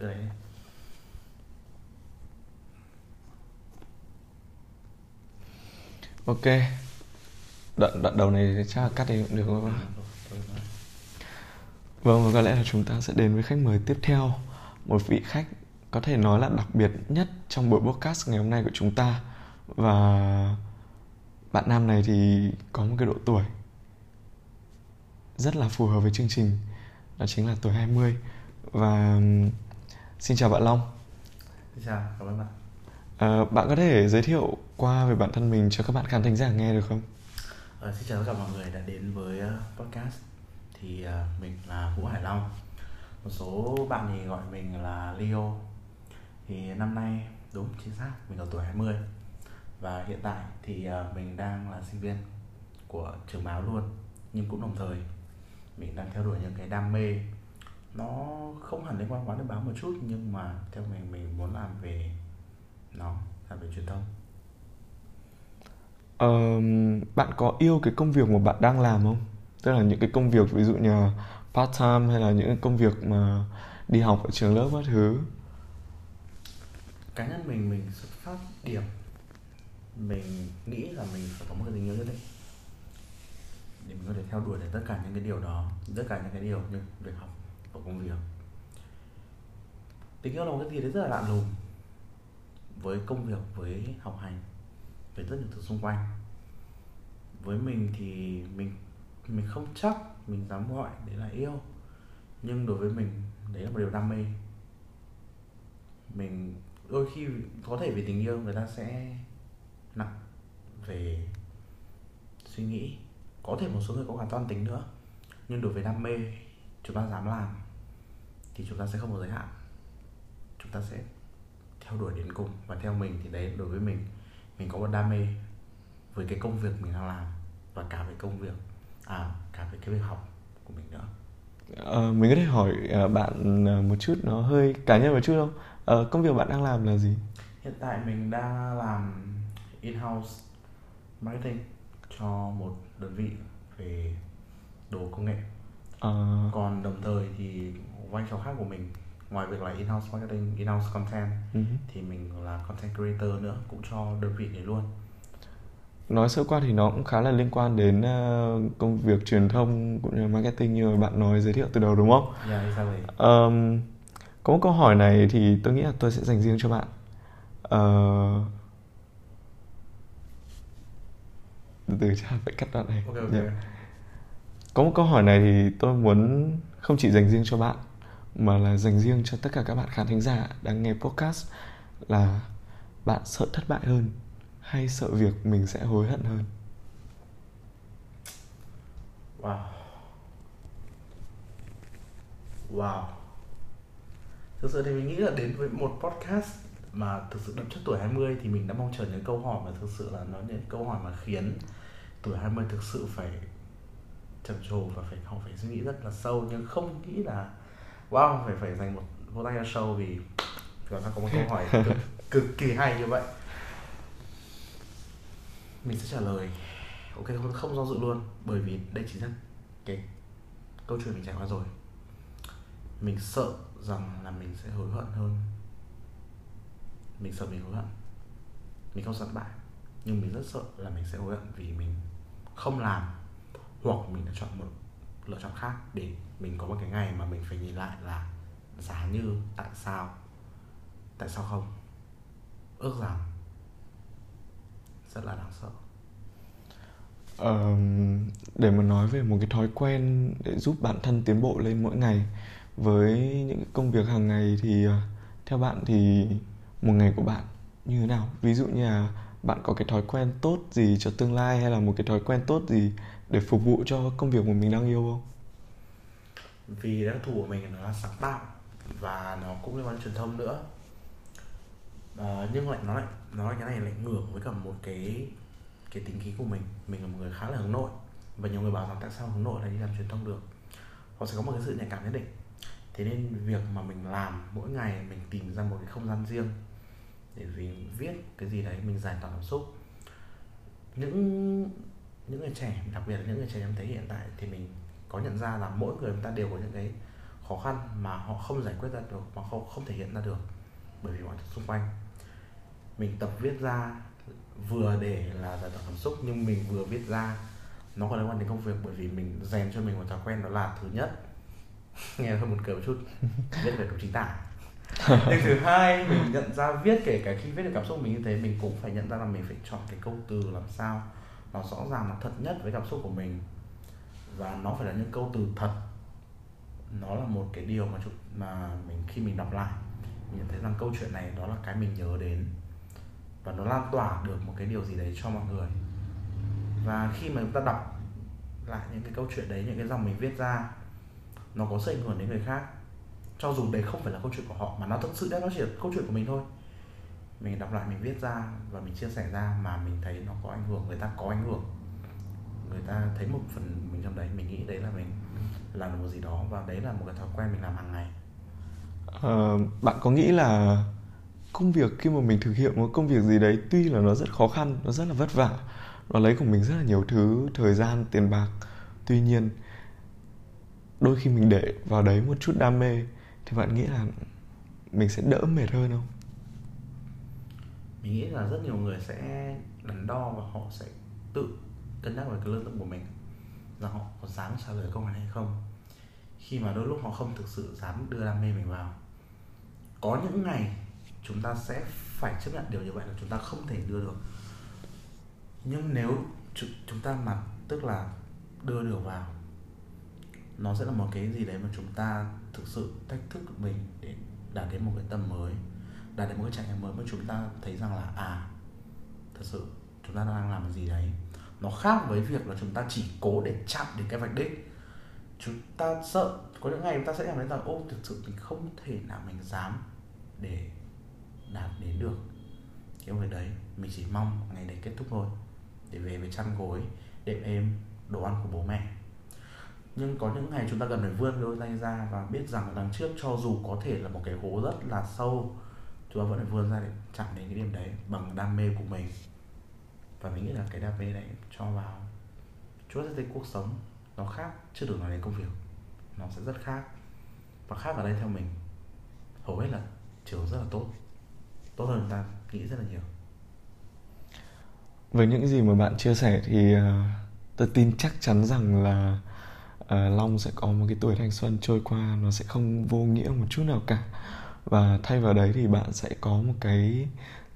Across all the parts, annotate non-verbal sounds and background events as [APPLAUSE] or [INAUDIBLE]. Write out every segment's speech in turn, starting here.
đấy. Ok. Đoạn đoạn đầu này chắc là cắt đi cũng được không? Ạ? thôi. Vâng và có lẽ là chúng ta sẽ đến với khách mời tiếp theo. Một vị khách có thể nói là đặc biệt nhất trong buổi podcast ngày hôm nay của chúng ta. Và bạn nam này thì có một cái độ tuổi rất là phù hợp với chương trình. Đó chính là tuổi 20 Và xin chào bạn Long. Xin chào cảm ơn bạn. Ờ, Bạn có thể giới thiệu qua về bản thân mình cho các bạn khán thính giả nghe được không? Ờ, xin chào tất cả mọi người đã đến với ờ, podcast. Thì ờ, mình là Vũ Hải Long. Một số bạn thì gọi mình là Leo. Thì năm nay đúng chính xác mình ở tuổi 20 và hiện tại thì ờ, mình đang là sinh viên của trường báo luôn nhưng cũng đồng thời mình đang theo đuổi những cái đam mê nó không hẳn liên quan quá đến báo một chút nhưng mà theo mình mình muốn làm về nó làm về truyền thông Ờ, bạn có yêu cái công việc mà bạn đang làm không? Tức là những cái công việc ví dụ như part time hay là những cái công việc mà đi học ở trường lớp các thứ. cá nhân mình mình xuất phát điểm mình nghĩ là mình phải có một cái tình yêu nhất định để mình có thể theo đuổi được tất cả những cái điều đó tất cả những cái điều như việc học và công việc. Tình yêu là một cái gì đấy rất là lạ lùng với công việc, với học hành, với rất nhiều thứ xung quanh. Với mình thì mình mình không chắc mình dám gọi đấy là yêu, nhưng đối với mình đấy là một điều đam mê. Mình, đôi khi có thể vì tình yêu người ta sẽ nặng về suy nghĩ. Có thể một số người có cả toan tính nữa, nhưng đối với đam mê chúng ta dám làm thì chúng ta sẽ không có giới hạn chúng ta sẽ theo đuổi đến cùng và theo mình thì đấy đối với mình mình có một đam mê với cái công việc mình đang làm và cả về công việc à cả về cái việc học của mình nữa Ờ, mình có thể hỏi ờ, bạn ờ, một chút nó hơi cá nhân một chút không? Ờ, công việc bạn đang làm là gì? hiện tại mình đang làm in-house marketing cho một đơn vị về đồ công nghệ Ờ, còn đồng thời thì vai trò khác của mình ngoài việc là in-house marketing in-house content ừ. thì mình là content creator nữa cũng cho đơn vị này luôn Nói sơ qua thì nó cũng khá là liên quan đến ờ, công việc truyền thông cũng như marketing như bạn nói giới thiệu từ đầu đúng không? yeah exactly Ờm, có một câu hỏi này thì tôi nghĩ là tôi sẽ dành riêng cho bạn. Ờ, từ từ [LAUGHS] chắc phải cắt đoạn này. ok ok Dạ. Có một câu hỏi này thì tôi muốn không chỉ dành riêng cho bạn, mà là dành riêng cho tất cả các bạn khán thính giả đang nghe podcast là bạn sợ thất bại hơn hay sợ việc mình sẽ hối hận hơn? wow wow thực sự thì mình nghĩ là đến với một podcast mà thực sự đậm chất tuổi 20 thì mình đã mong chờ những câu hỏi mà thực sự là nó những câu hỏi mà khiến tuổi 20 thực sự phải trầm trồ và phải họ phải suy nghĩ rất là sâu nhưng không nghĩ là wow phải phải dành một vỗ tay show vì ta có một câu hỏi cực, [LAUGHS] cực kỳ hay như vậy. Mình sẽ trả lời. Ok không, không do dự luôn bởi vì đây chính là cái câu chuyện mình trải qua rồi. Mình sợ rằng là mình sẽ hối hận hơn. Mình sợ mình hối hận. Mình không sợ thất bại nhưng mình rất sợ là mình sẽ hối hận vì mình không làm hoặc mình đã chọn một lựa chọn khác để mình có một cái ngày mà mình phải nhìn lại là giá như tại sao tại sao không? Ước rằng rất là đáng sợ. Ờm, để mà nói về một cái thói quen để giúp bản thân tiến bộ lên mỗi ngày với những công việc hàng ngày thì ờ, theo bạn thì một ngày của bạn như thế nào? Ví dụ như là bạn có cái thói quen tốt gì cho tương lai hay là một cái thói quen tốt gì để phục vụ cho công việc mà mình đang yêu không? Vì đặc thù của mình nó là sáng tạo và nó cũng liên quan đến truyền thông nữa. À, nhưng lại nó lại nó lại cái này lại ngược với cả một cái cái tính khí của mình. Mình là một người khá là hướng nội và nhiều người bảo rằng tại sao hướng nội lại đi làm truyền thông được? Họ sẽ có một cái sự nhạy cảm nhất định. Thế nên việc mà mình làm mỗi ngày mình tìm ra một cái không gian riêng để mình viết cái gì đấy mình giải tỏa cảm xúc. Những những người trẻ đặc biệt là những người trẻ em thế hiện tại thì mình có nhận ra là mỗi người chúng ta đều có những cái khó khăn mà họ không giải quyết ra được mà không không thể hiện ra được bởi vì mọi thứ xung quanh. Mình tập viết ra vừa để là giải tỏa cảm xúc nhưng mình vừa viết ra nó còn liên quan đến công việc bởi vì mình rèn cho mình một thói quen đó là thứ nhất [LAUGHS] nghe hơi buồn cười một chút [LAUGHS] viết về đúng chính tả. [LAUGHS] Nhưng thứ hai mình nhận ra viết kể cả khi viết được cảm xúc mình như thế mình cũng phải nhận ra là mình phải chọn cái câu từ làm sao nó rõ ràng là thật nhất với cảm xúc của mình. Và nó phải là những câu từ thật. Nó là một cái điều mà chúng mà mình, khi mình đọc lại, mình nhận thấy rằng câu chuyện này đó là cái mình nhớ đến. Và nó lan tỏa được một cái điều gì đấy cho mọi người. Và khi mà chúng ta đọc lại những cái câu chuyện đấy, những cái dòng mình viết ra, nó có sự ảnh hưởng đến người khác. Cho dù đấy không phải là câu chuyện của họ, mà nó thực sự đấy, nó chỉ là câu chuyện của mình thôi mình đọc lại mình viết ra và mình chia sẻ ra mà mình thấy nó có ảnh hưởng người ta có ảnh hưởng. Người ta thấy một phần mình trong đấy mình nghĩ đấy là mình làm được một gì đó và đấy là một cái thói quen mình làm hàng ngày. À, bạn có nghĩ là công việc khi mà mình thực hiện một công việc gì đấy tuy là nó rất khó khăn nó rất là vất vả nó lấy của mình rất là nhiều thứ thời gian tiền bạc tuy nhiên đôi khi mình để vào đấy một chút đam mê thì bạn nghĩ là mình sẽ đỡ mệt hơn không? Mình nghĩ là rất nhiều người sẽ đắn đo và họ sẽ tự cân nhắc về cái lương tâm của mình là họ có dám trả lời câu này hay không. Khi mà đôi lúc họ không thực sự dám đưa đam mê mình vào, có những ngày chúng ta sẽ phải chấp nhận điều như vậy là chúng ta không thể đưa được. Nhưng nếu chúng ta mà, tức là đưa được vào, nó sẽ là một cái gì đấy mà chúng ta thực sự thách thức mình để đạt đến một cái tầm mới đạt đến một cái trải nghiệm mới, mà chúng ta thấy rằng là à thật sự chúng ta đang làm gì đấy? Nó khác với việc là chúng ta chỉ cố để chạm đến cái vạch đích. Chúng ta sợ, có những ngày chúng ta sẽ cảm thấy rằng, ô, thực sự mình không thể nào mình dám để đạt đến được cái việc đấy. Mình chỉ mong ngày đấy kết thúc thôi. Để về với chăn gối, đệm êm, đồ ăn của bố mẹ. Nhưng có những ngày chúng ta cần phải vươn đôi tay ra và biết rằng đằng trước cho dù có thể là một cái hố rất là sâu chúng ta vẫn phải vươn ra để chạm đến cái điểm đấy bằng đam mê của mình. Và mình nghĩ là cái đam mê này cho vào chúa sẽ thấy cuộc sống nó khác chưa được nói đến công việc nó sẽ rất khác. Và khác ở đây theo mình hầu hết là chiều rất là tốt tốt hơn ta nghĩ rất là nhiều. Với những gì mà bạn chia sẻ thì uh, tôi tin chắc chắn rằng là uh, Long sẽ có một cái tuổi thanh xuân trôi qua nó sẽ không vô nghĩa một chút nào cả và thay vào đấy thì bạn sẽ có một cái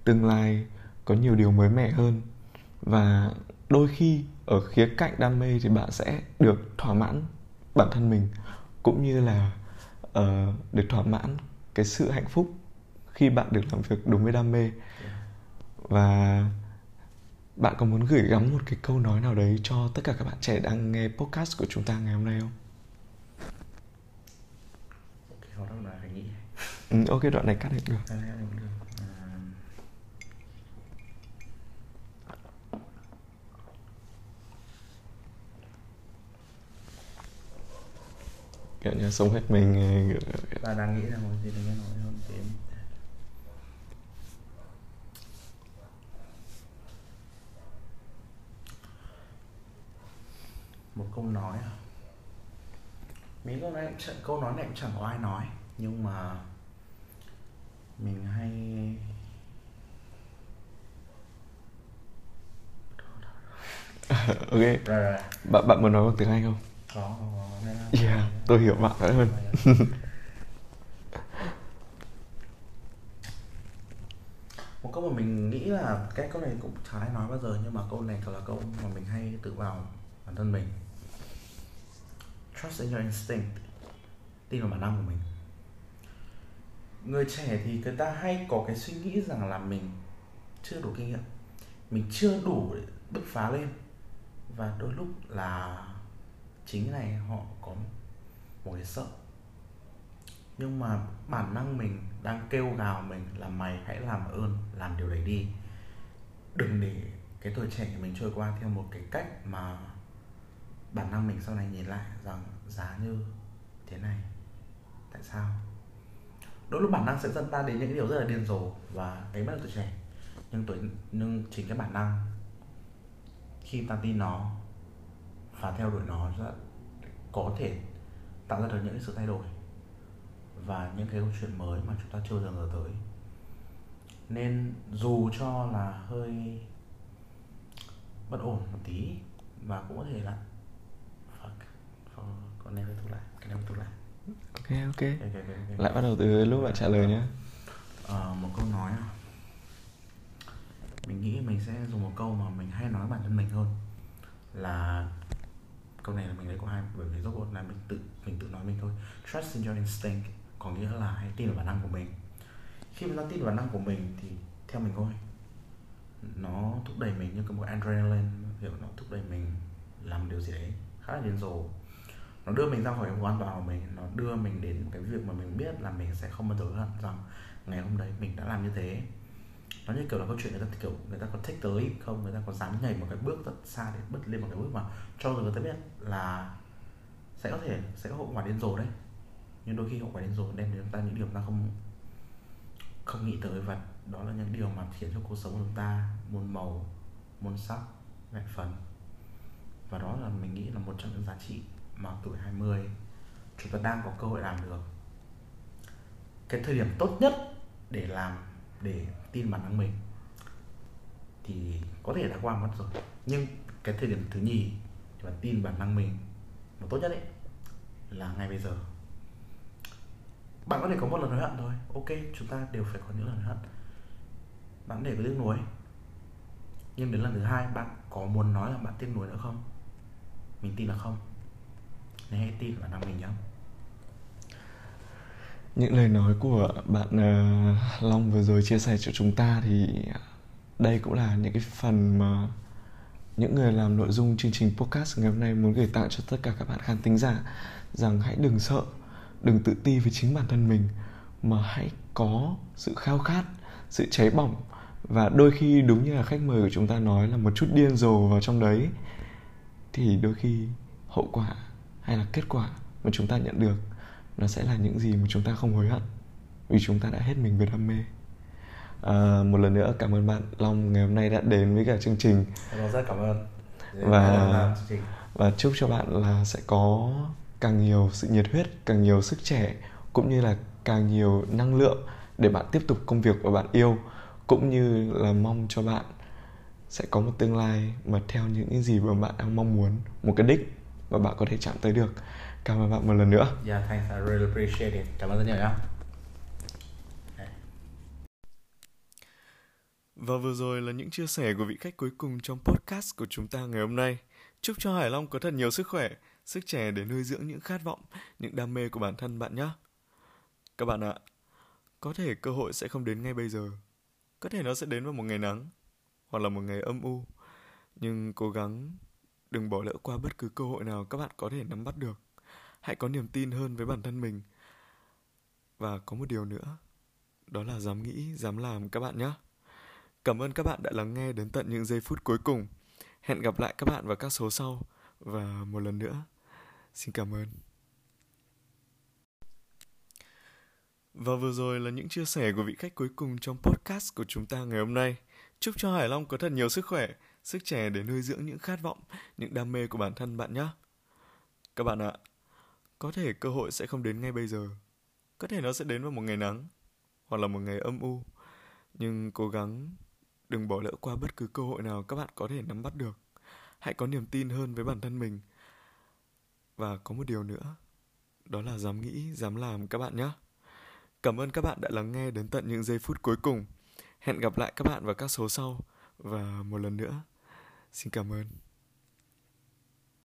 tương lai có nhiều điều mới mẻ hơn. Và đôi khi ở khía cạnh đam mê thì bạn sẽ được thỏa mãn bản thân mình cũng như là uh, được thỏa mãn cái sự hạnh phúc khi bạn được làm việc đúng với đam mê. Và bạn có muốn gửi gắm một cái câu nói nào đấy cho tất cả các bạn trẻ đang nghe podcast của chúng ta ngày hôm nay không? Ok, Ừ, ok, đoạn này cắt được. được. kiểu như sống hết mình ta đang nghĩ là một gì đấy nói hơn thì một câu nói à mấy câu này câu nói này cũng chẳng có ai nói nhưng mà mình hay ok. Rồi, rồi. bạn bạn muốn nói bằng tiếng anh không? Có, yeah tôi hiểu bạn hơn. [LAUGHS] Một câu mà mình nghĩ là cái câu này cũng chả ai nói bao giờ nhưng mà câu này là câu mà mình hay tự vào bản thân mình. Trust in your instinct. Tin vào bản năng của mình người trẻ thì người ta hay có cái suy nghĩ rằng là mình chưa đủ kinh nghiệm, mình chưa đủ để bứt phá lên. Và đôi lúc là chính này họ có một cái sợ. Nhưng mà bản năng mình đang kêu gào mình là mày hãy làm ơn, làm điều đấy đi. Đừng để cái tuổi trẻ của mình trôi qua theo một cái cách mà bản năng mình sau này nhìn lại rằng giá như thế này, tại sao? Đôi lúc bản năng sẽ dẫn ta đến những điều rất là điên rồ và đấy mới là tuổi trẻ. Nhưng tuổi, nhưng chính cái bản năng khi ta tin nó và theo đuổi nó rất có thể tạo ra được những sự thay đổi và những cái câu chuyện mới mà chúng ta chưa bao giờ ngờ tới. Nên dù cho là hơi bất ổn một tí, và cũng có thể là fuck con đem thuốc lại cái đem thuốc lại ok ok. Okay, okay, okay, lại bắt đầu từ lúc bạn trả lời nhé. Uh, một câu nói à. Mình nghĩ mình sẽ dùng một câu mà mình hay nói bản thân mình hơn. Là câu này là mình lấy của hai bởi vì rốt cuộc là mình tự mình tự nói mình thôi. Trust in your instinct có nghĩa là hãy tin vào bản năng của mình. Khi mà ta tin vào bản năng của mình thì theo mình thôi nó thúc đẩy mình như cái một adrenaline kiểu nó thúc đẩy mình làm điều gì đấy khá là điên rồ nó đưa mình ra khỏi cái vùng an toàn của mình, nó đưa mình đến cái việc mà mình biết là mình sẽ không bao giờ hận rằng ngày hôm đấy mình đã làm như thế. Nó như kiểu là câu chuyện người ta, kiểu người ta có thích tới không? Người ta có dám nhảy một cái bước rất xa để bứt lên một cái bước mà cho dù người ta biết là sẽ có thể, sẽ có hậu quả điên rồ đấy. Nhưng đôi khi hậu quả điên rồ đem đến chúng ta những điều ta không không nghĩ tới và đó là những điều mà khiến cho cuộc sống của chúng ta muôn màu, muôn sắc vẹn phần. Và đó là mình nghĩ là một trong những giá trị mà tuổi 20 chúng ta đang có cơ hội làm được. Cái thời điểm tốt nhất để làm, để tin bản năng mình thì có thể đã qua mất rồi. Nhưng cái thời điểm thứ nhì để bạn tin bản năng mình mà tốt nhất ấy là ngay bây giờ. Bạn có thể có một lần hối hận thôi. Ok, chúng ta đều phải có những lần hối hận bạn để có tiếc nuối. Nhưng đến lần thứ hai bạn có muốn nói là bạn tiếc nuối nữa không? Mình tin là không nên hãy tin vào mình nhé những lời nói của bạn uh, Long vừa rồi chia sẻ cho chúng ta thì đây cũng là những cái phần mà những người làm nội dung chương trình podcast ngày hôm nay muốn gửi tặng cho tất cả các bạn khán thính giả rằng hãy đừng sợ, đừng tự ti với chính bản thân mình mà hãy có sự khao khát, sự cháy bỏng. Và đôi khi đúng như là khách mời của chúng ta nói là một chút điên rồ vào trong đấy thì đôi khi hậu quả hay là kết quả mà chúng ta nhận được nó sẽ là những gì mà chúng ta không hối hận vì chúng ta đã hết mình với đam mê. À, một lần nữa cảm ơn bạn Long ngày hôm nay đã đến với cả chương trình. Long rất cảm ơn. Và và chúc cho bạn là sẽ có càng nhiều sự nhiệt huyết càng nhiều sức trẻ cũng như là càng nhiều năng lượng để bạn tiếp tục công việc và bạn yêu cũng như là mong cho bạn sẽ có một tương lai mà theo những gì mà bạn đang mong muốn một cái đích mà bạn có thể chạm tới được cảm ơn bạn một lần nữa yeah thanks I really appreciate it cảm ơn rất nhiều nhé Và vừa rồi là những chia sẻ của vị khách cuối cùng trong podcast của chúng ta ngày hôm nay. Chúc cho Hải Long có thật nhiều sức khỏe, sức trẻ để nuôi dưỡng những khát vọng, những đam mê của bản thân bạn nhé. Các bạn ạ, có thể cơ hội sẽ không đến ngay bây giờ. Có thể nó sẽ đến vào một ngày nắng, hoặc là một ngày âm u. Nhưng cố gắng đừng bỏ lỡ qua bất cứ cơ hội nào các bạn có thể nắm bắt được. Hãy có niềm tin hơn với bản thân mình. Và có một điều nữa đó là dám nghĩ dám làm các bạn nhé. Cảm ơn các bạn đã lắng nghe đến tận những giây phút cuối cùng. Hẹn gặp lại các bạn vào các số sau. Và một lần nữa xin cảm ơn. Và vừa rồi là những chia sẻ của vị khách cuối cùng trong podcast của chúng ta ngày hôm nay. Chúc cho Hải Long có thật nhiều sức khỏe, sức trẻ để nuôi dưỡng những khát vọng, những đam mê của bản thân bạn nhé. Các bạn ạ, có thể cơ hội sẽ không đến ngay bây giờ. Có thể nó sẽ đến vào một ngày nắng, hoặc là một ngày âm u. Nhưng cố gắng đừng bỏ lỡ qua bất cứ cơ hội nào các bạn có thể nắm bắt được. Hãy có niềm tin hơn với bản thân mình. Và có một điều nữa, đó là dám nghĩ, dám làm các bạn nhé. Cảm ơn các bạn đã lắng nghe đến tận những giây phút cuối cùng. Hẹn gặp lại các bạn vào các số sau và một lần nữa xin cảm ơn